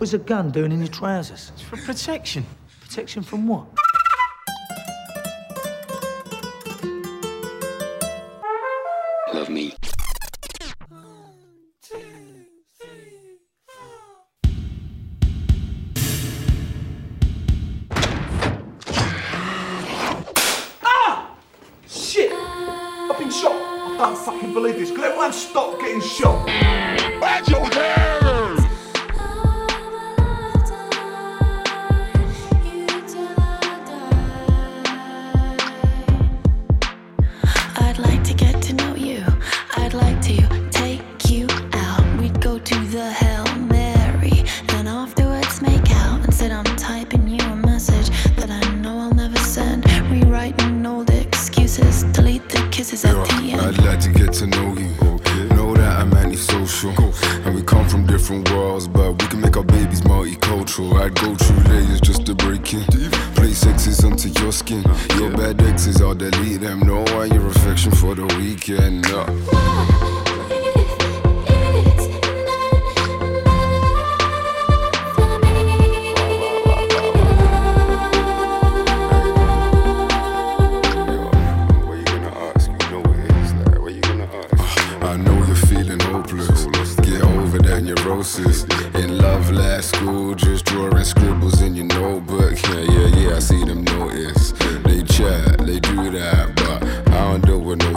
What's a gun doing in your trousers? It's for protection. Protection from what?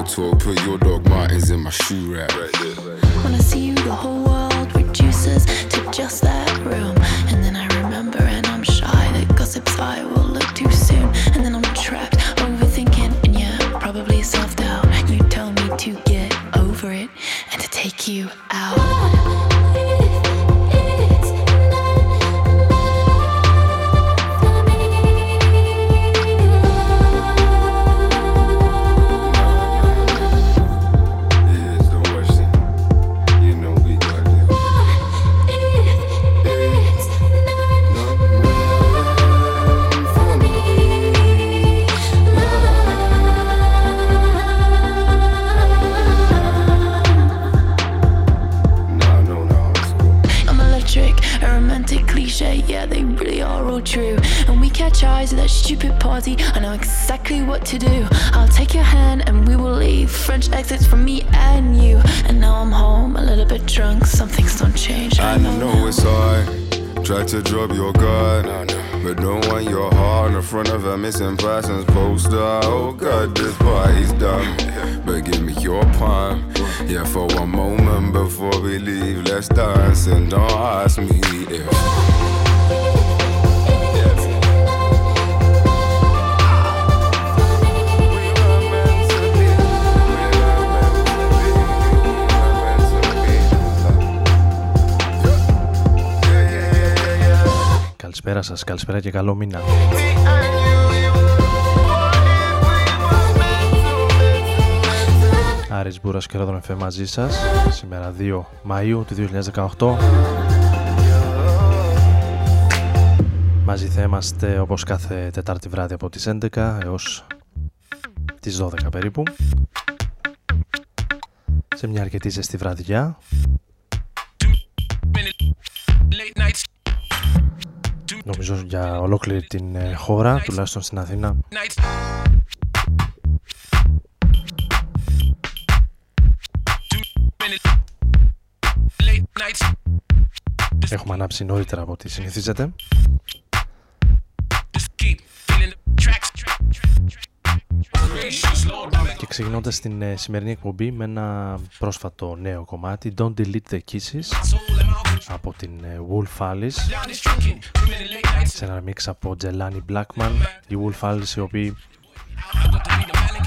Do talk. Put your dog Martens in my shoe rack. Right When I see you, the whole world reduces to just that room. And then I remember, and I'm shy that gossip's I will stupid party, I know exactly what to do. I'll take your hand and we will leave. French exits for me and you. And now I'm home, a little bit drunk, some things don't change. I know know it's hard. Try to drop your guard, but don't want your heart in front of a missing persons poster. Oh God, this party's done. But give me your palm, yeah, for one moment before we leave. Let's dance and don't ask me if. Καλησπέρα σας, καλησπέρα και καλό μήνα. Άρης Μπούρας και Ρόδον FM μαζί σας Σήμερα 2 Μαΐου του 2018 Μαζί θα είμαστε όπως κάθε Τετάρτη βράδυ από τις 11 έως τις 12 περίπου. Σε μια αρκετή ζεστή βραδιά Νομίζω για ολόκληρη την ε, χώρα, τουλάχιστον στην Αθήνα Έχουμε ανάψει νωρίτερα από ό,τι συνηθίζεται. Και ξεκινώντας την ε, σημερινή εκπομπή με ένα πρόσφατο νέο κομμάτι Don't Delete the Kisses από την ε, Wolf Alice. Σε ένα mix από Jelani Blackman η Wolf Alice οι οποίοι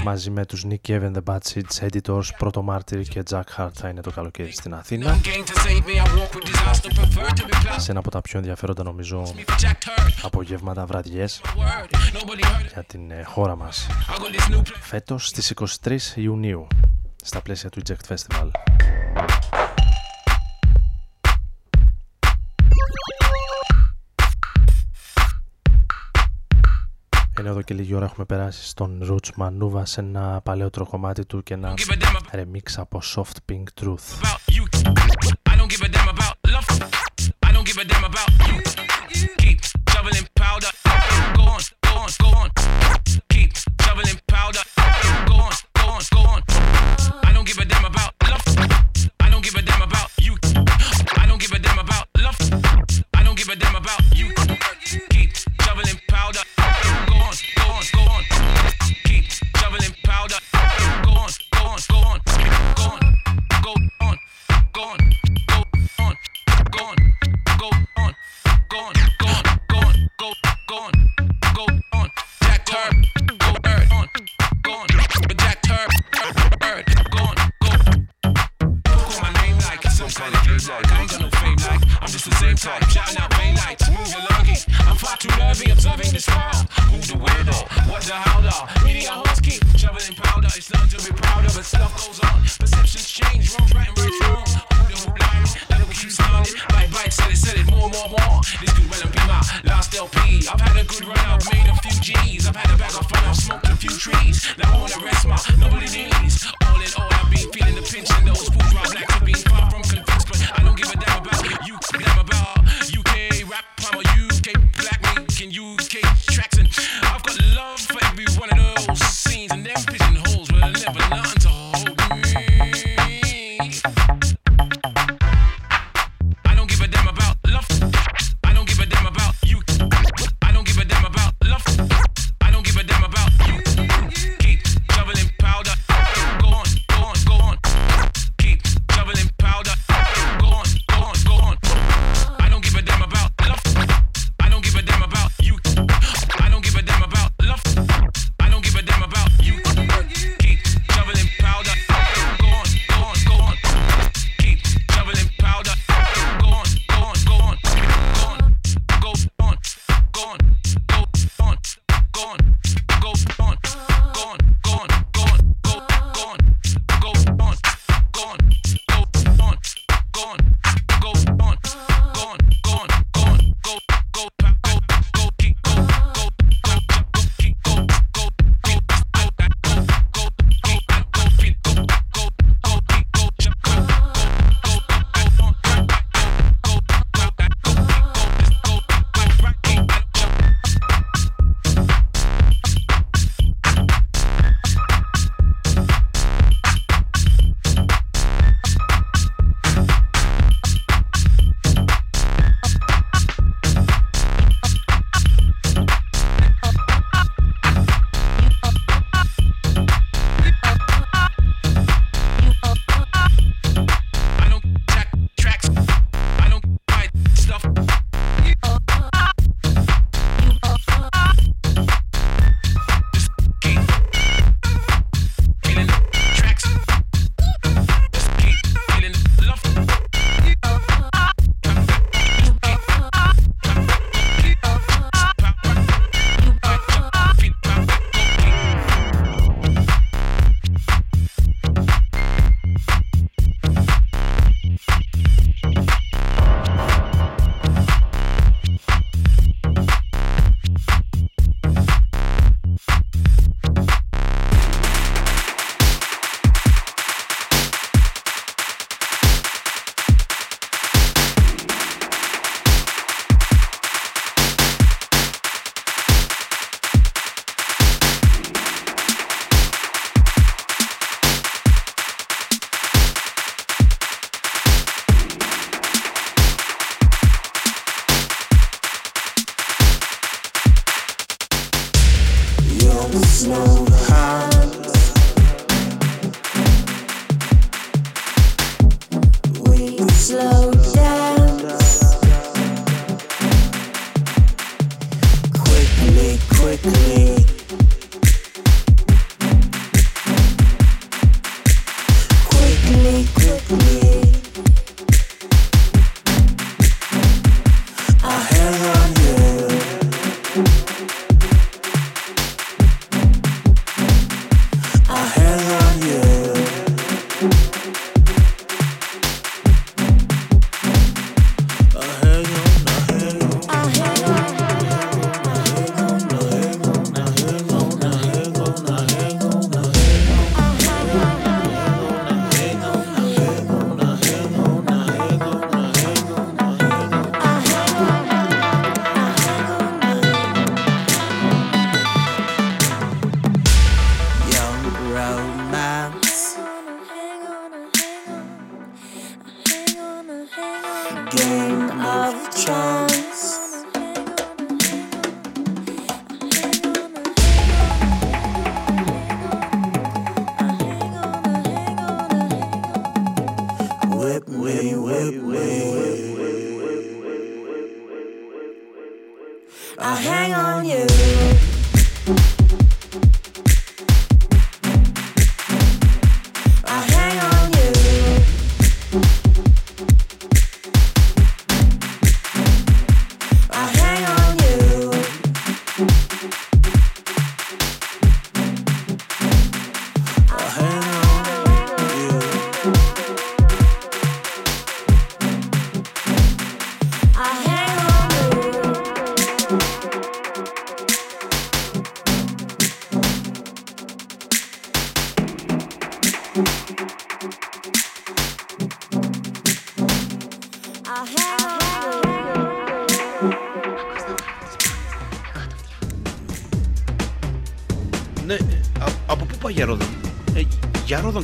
μαζί με τους Nick Cave and the Bad Seeds Editors, Πρώτο Μάρτυρ και Jack Hart θα είναι το καλοκαίρι στην Αθήνα σε ένα από τα πιο ενδιαφέροντα νομίζω απογεύματα βραδιές για την ε, χώρα μας φέτος στις 23 Ιουνίου στα πλαίσια του Eject Festival. Ενώ εδώ και λίγη ώρα έχουμε περάσει στον Roots Manuva σε ένα παλαιότερο κομμάτι του και ένα remix από Soft Pink Truth. I don't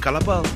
για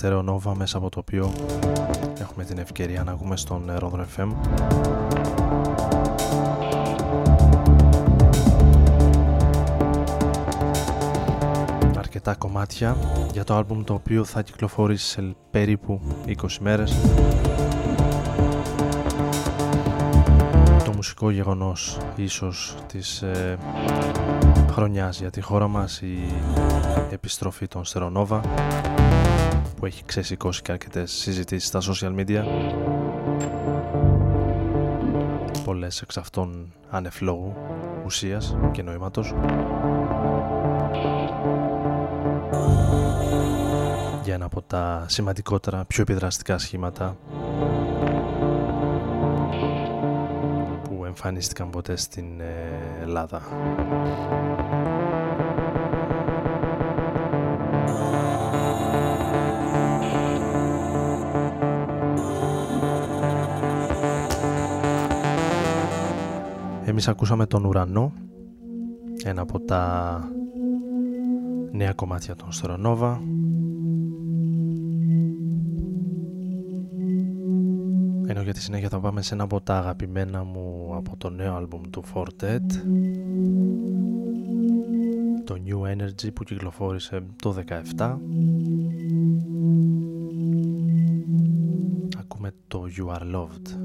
τον Nova μέσα από το οποίο έχουμε την ευκαιρία να ακούμε στον Rodro FM. Αρκετά κομμάτια για το άλμπουμ το οποίο θα κυκλοφορήσει σε περίπου 20 μέρες. Το μουσικό γεγονός ίσως της ε, χρονιάς για τη χώρα μας η επιστροφή των Στερονόβα που έχει ξεσηκώσει και αρκετές συζητήσεις στα social media πολλές εξ αυτών ανεφλόγου ουσίας και νοήματος για ένα από τα σημαντικότερα πιο επιδραστικά σχήματα που εμφανίστηκαν ποτέ στην ε, Ελλάδα. Εμείς ακούσαμε τον ουρανό, ένα από τα νέα κομμάτια των Στρονόβα. Ενώ για τη συνέχεια θα πάμε σε ένα από τα αγαπημένα μου από το νέο άλμπουμ του Fortet το New Energy που κυκλοφόρησε το 17 Ακούμε το You Are Loved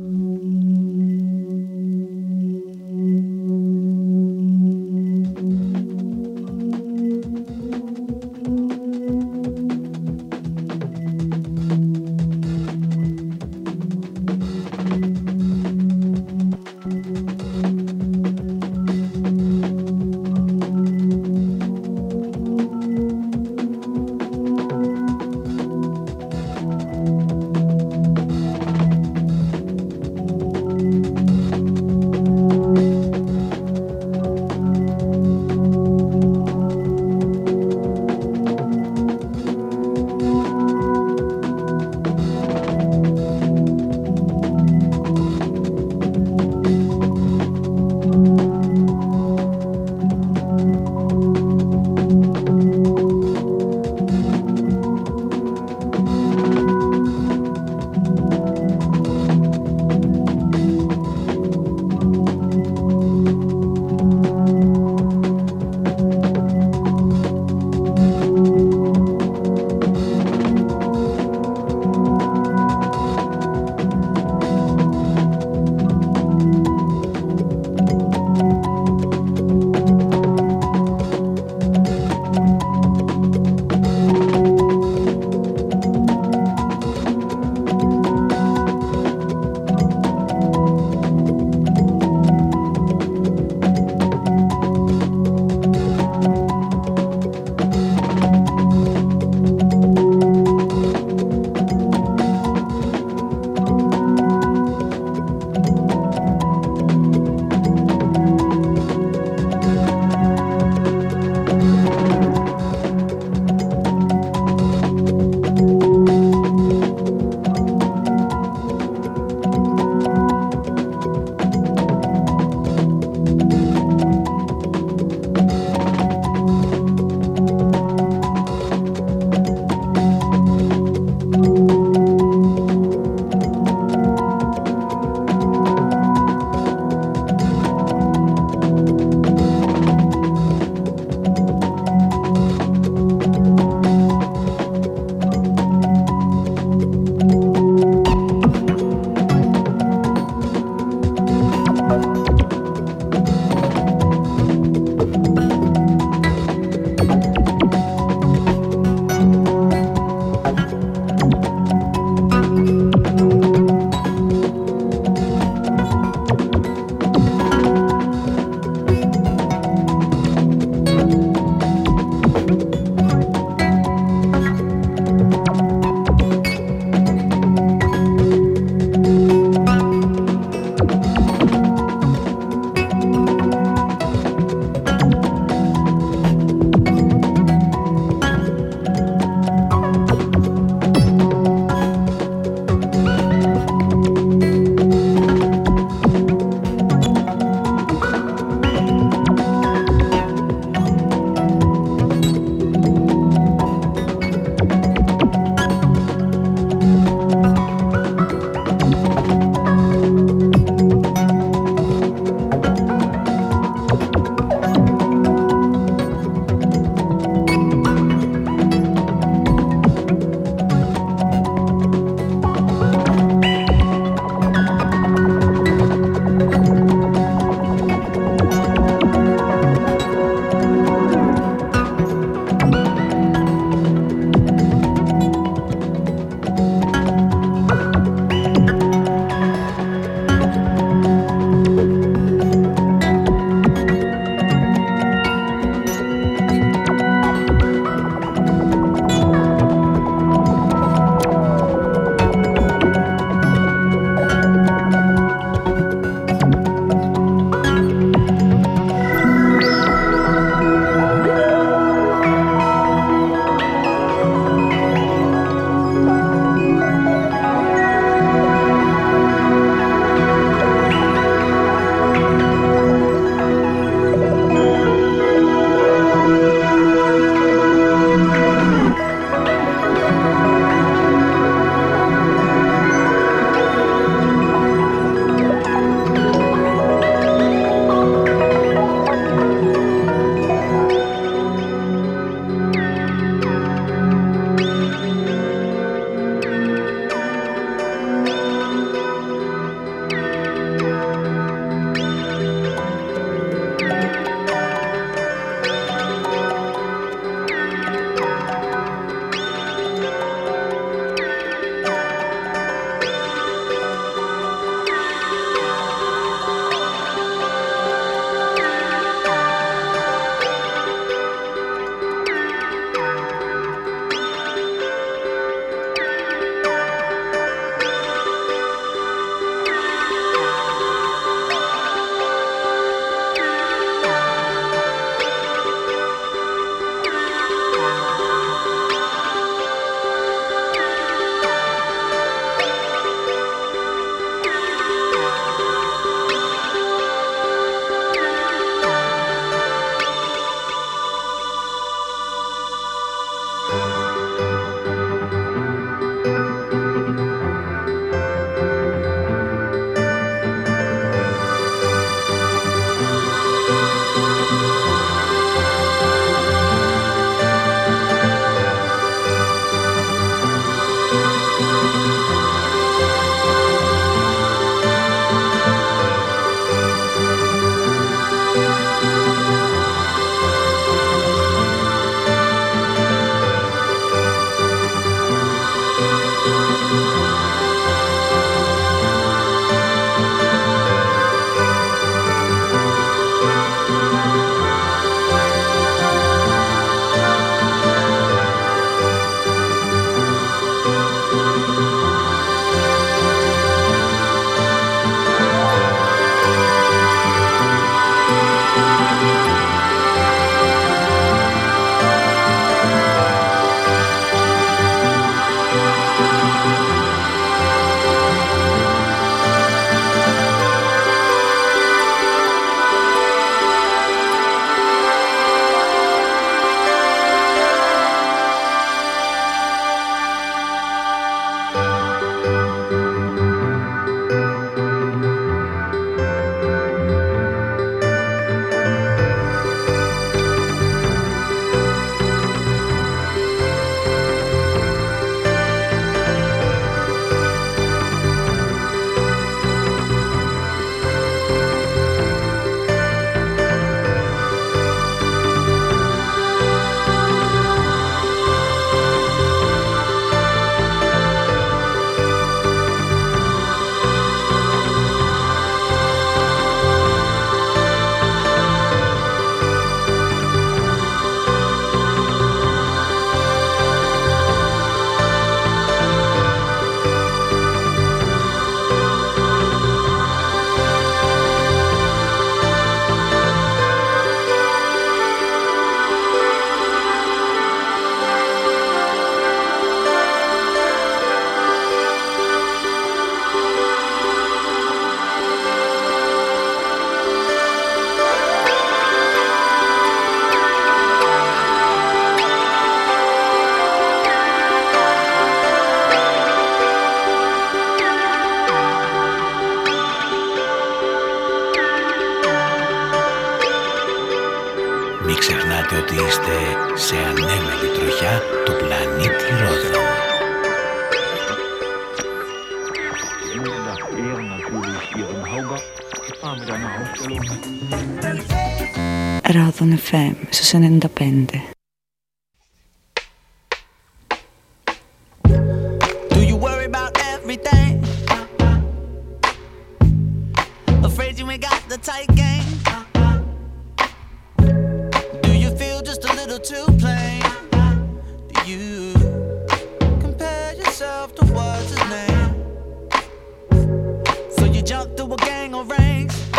You through a gang of rings.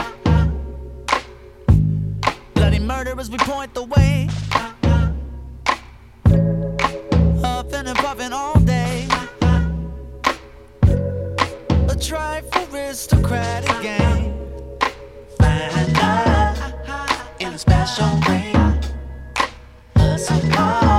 Bloody murderers, we point the way. Huffing and puffing all day. A trifle aristocratic game. Find love in a special way. So call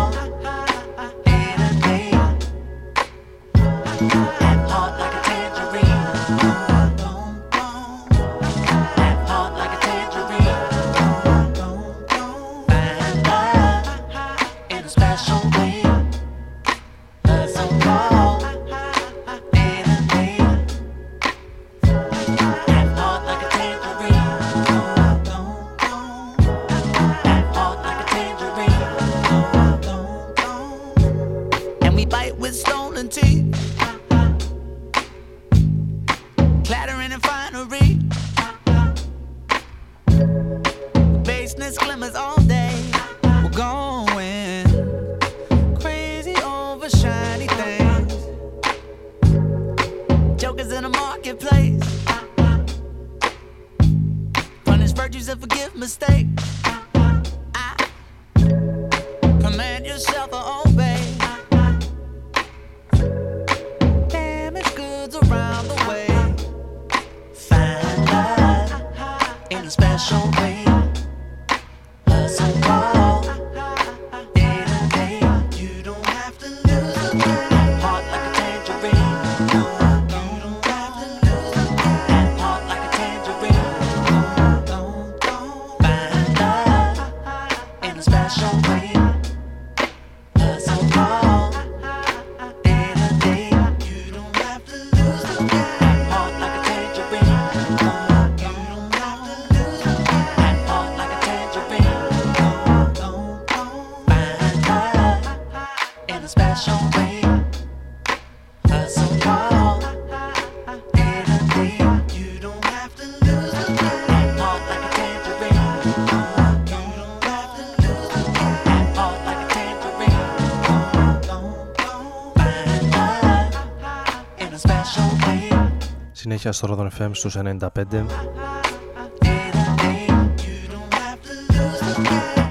Συνέχεια στο Rodon FM στους 95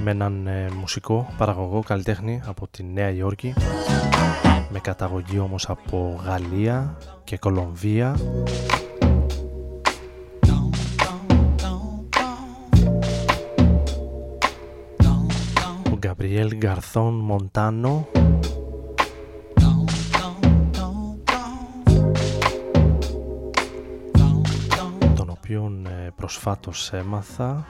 με έναν ε, μουσικό παραγωγό καλλιτέχνη από τη Νέα Υόρκη. Με καταγωγή όμως από Γαλλία και Κολομβία. Ο Γκαμπριέλ Γκαρθόν Μοντάνο προσφάτως έμαθα.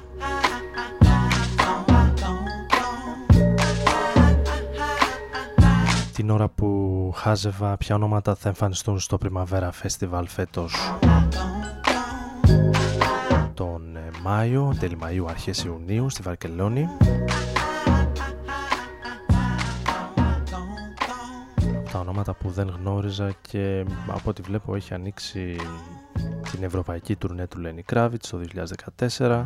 Την ώρα που χάζευα ποια ονόματα θα εμφανιστούν στο Primavera Festival φέτος; Τον ε, Μάιο, τέλη Μαΐου, αρχές Ιουνίου στη Βαρκελόνη. Τα ονόματα που δεν γνώριζα και από ό,τι βλέπω έχει ανοίξει την Ευρωπαϊκή τουρνέ του Lenny Kravitz το 2014.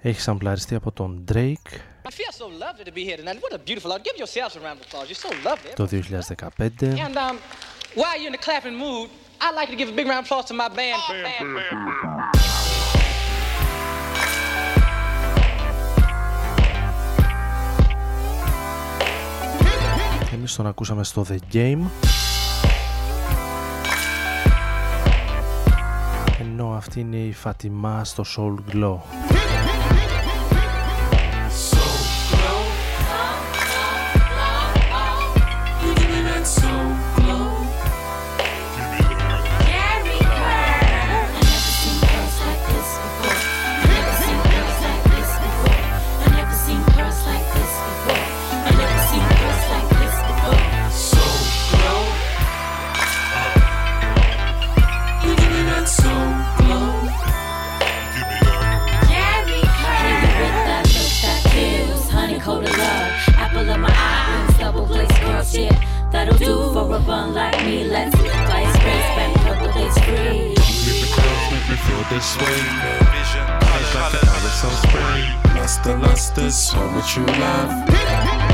Έχεις σαμπλάριστει από τον Drake. Το 2015. Εμείς εμείς τον ακούσαμε στο The Game. Ενώ αυτή είναι η Φατιμά στο Soul Glow Let's live by purple days free. The curves make me feel this way. Vision, eyes like an Alice on spray. Lust the lust is what you love.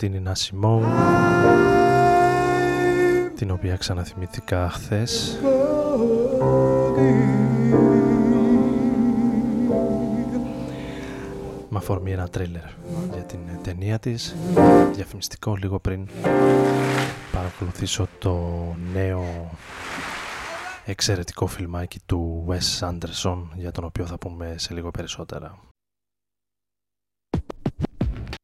Την Ινά την οποία ξαναθυμηθήκα χθες. Αφορμή ένα τρίλερ για την ταινία της. Διαφημιστικό λίγο πριν παρακολουθήσω το νέο εξαιρετικό φιλμάκι του Wes Anderson για τον οποίο θα πούμε σε λίγο περισσότερα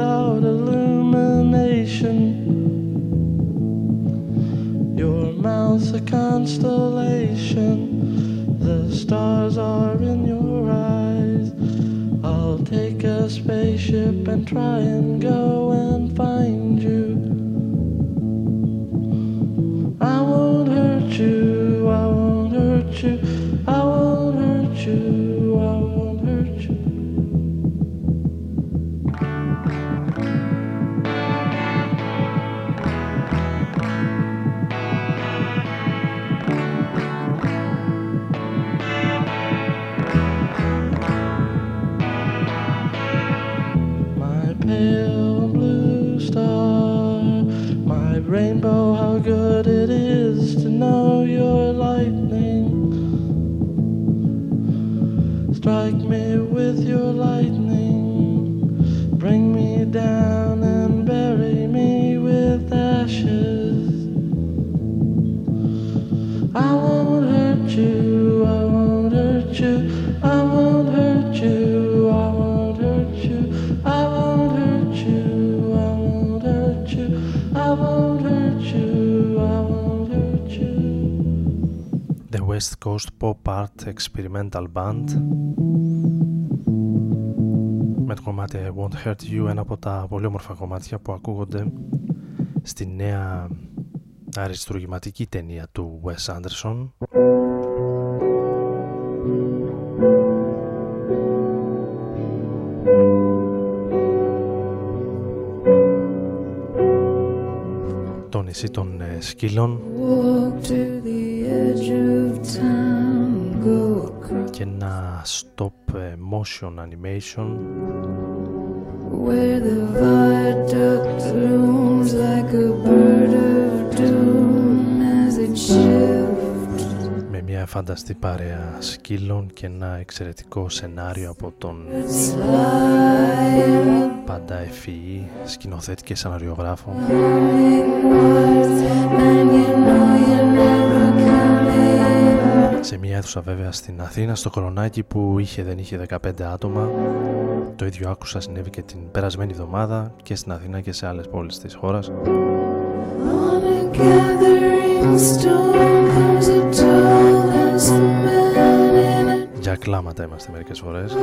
without illumination. Your mouth's a constellation, the stars are in your eyes. I'll take a spaceship and try and go. Experimental band. Με το κομμάτι I Won't Hurt You ένα από τα πολύ όμορφα κομμάτια που ακούγονται στη νέα αριστουργηματική ταινία του Wes Anderson. Το νησί των σκύλων και ένα stop motion animation. Where the viaduct looms like a bird of doom as it shifts. Με μια φανταστή παρέα σκύλων και ένα εξαιρετικό σενάριο από τον πάντα ευφυή σκηνοθέτη και σαναριογράφο σε μια αίθουσα βέβαια στην Αθήνα, στο Κορονάκι που είχε δεν είχε 15 άτομα. Το ίδιο άκουσα συνέβη και την περασμένη εβδομάδα και στην Αθήνα και σε άλλες πόλεις της χώρας. Για κλάματα είμαστε μερικές φορές.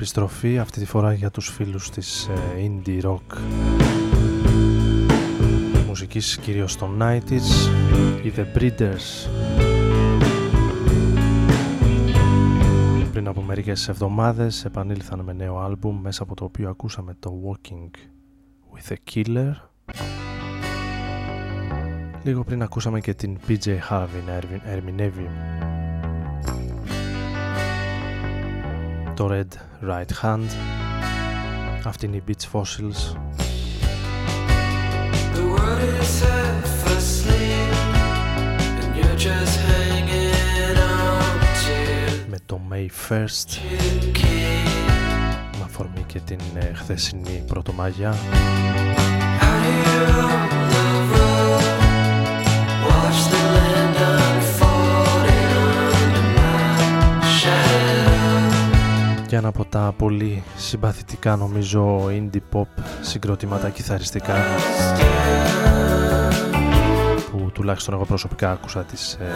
Επιστροφή, αυτή τη φορά για τους φίλους της ε, indie rock μουσικής κυρίως των 90s, οι The Breeders. Πριν από μερικές εβδομάδες επανήλθαν με νέο άλμπουμ μέσα από το οποίο ακούσαμε το Walking with a Killer. Λίγο πριν ακούσαμε και την PJ Harvey να ερμη- ερμηνεύει το Red Right Hand αυτή είναι η Beach Fossils The world is half asleep, and you're just hanging on to με το May 1st με αφορμή και την ε, χθεσινή Πρωτομαγιά out και ένα από τα πολύ συμπαθητικά νομίζω indie pop συγκροτήματα κιθαριστικά που τουλάχιστον εγώ προσωπικά άκουσα τις ε,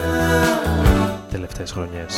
τελευταίες χρονιές.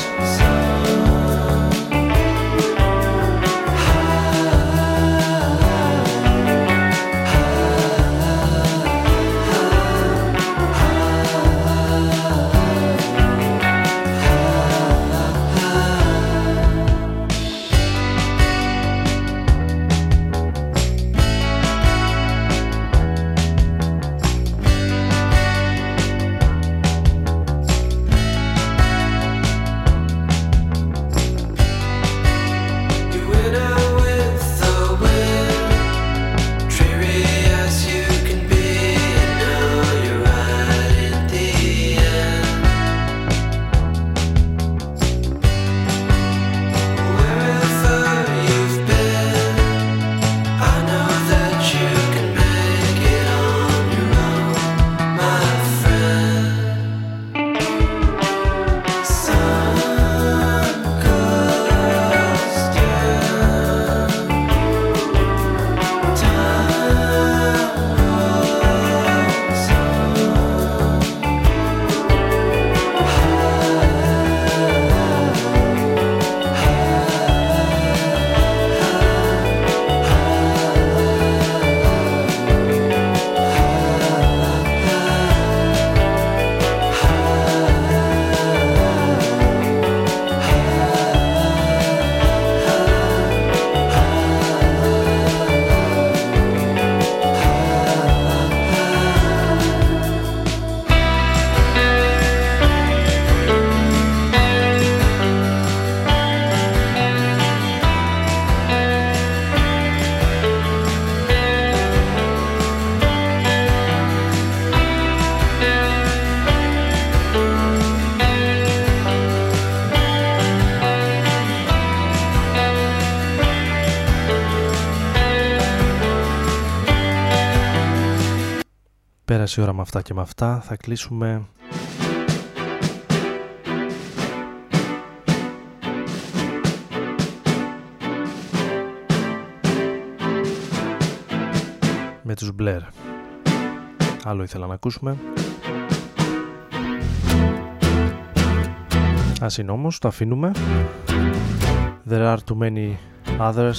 Πέρασε η ώρα με αυτά και με αυτά. Θα κλείσουμε με τους Blair. Άλλο ήθελα να ακούσουμε. Ας είναι όμως, το αφήνουμε. There are too many others.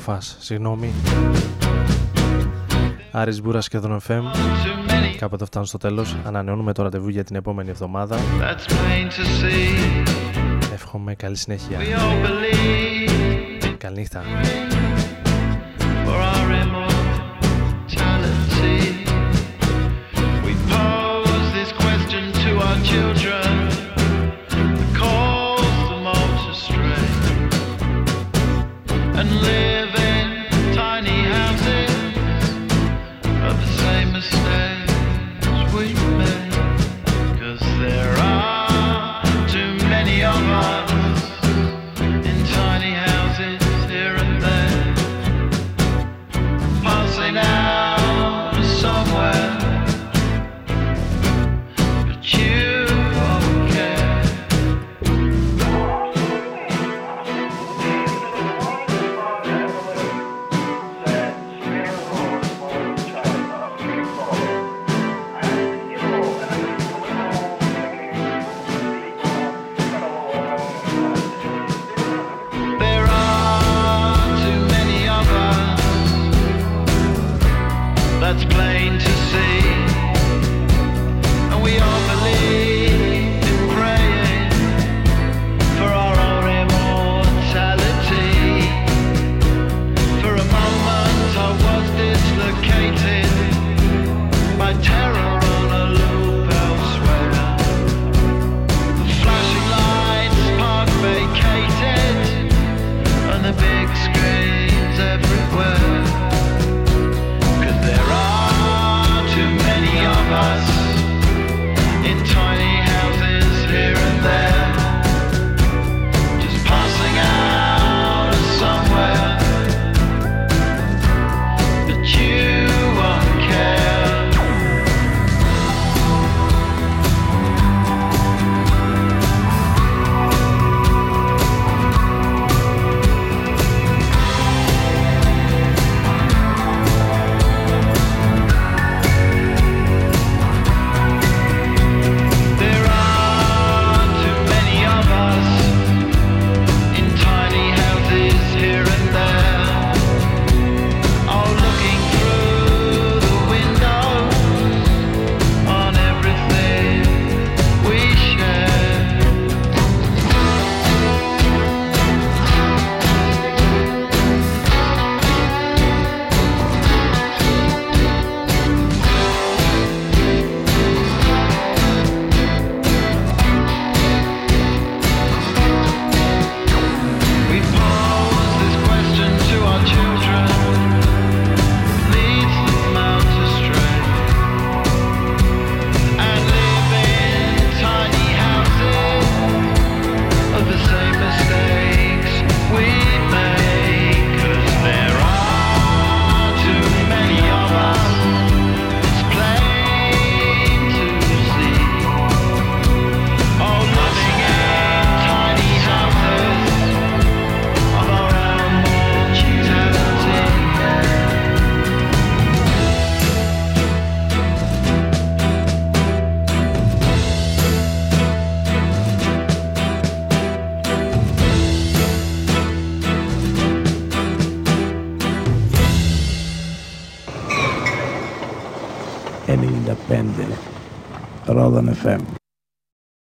Φας, συγγνώμη. Άρης Μπούρας και Δον FM. Κάποτε φτάνουν στο τέλος. Ανανεώνουμε το ραντεβού για την επόμενη εβδομάδα. Εύχομαι καλή συνέχεια. Καληνύχτα. children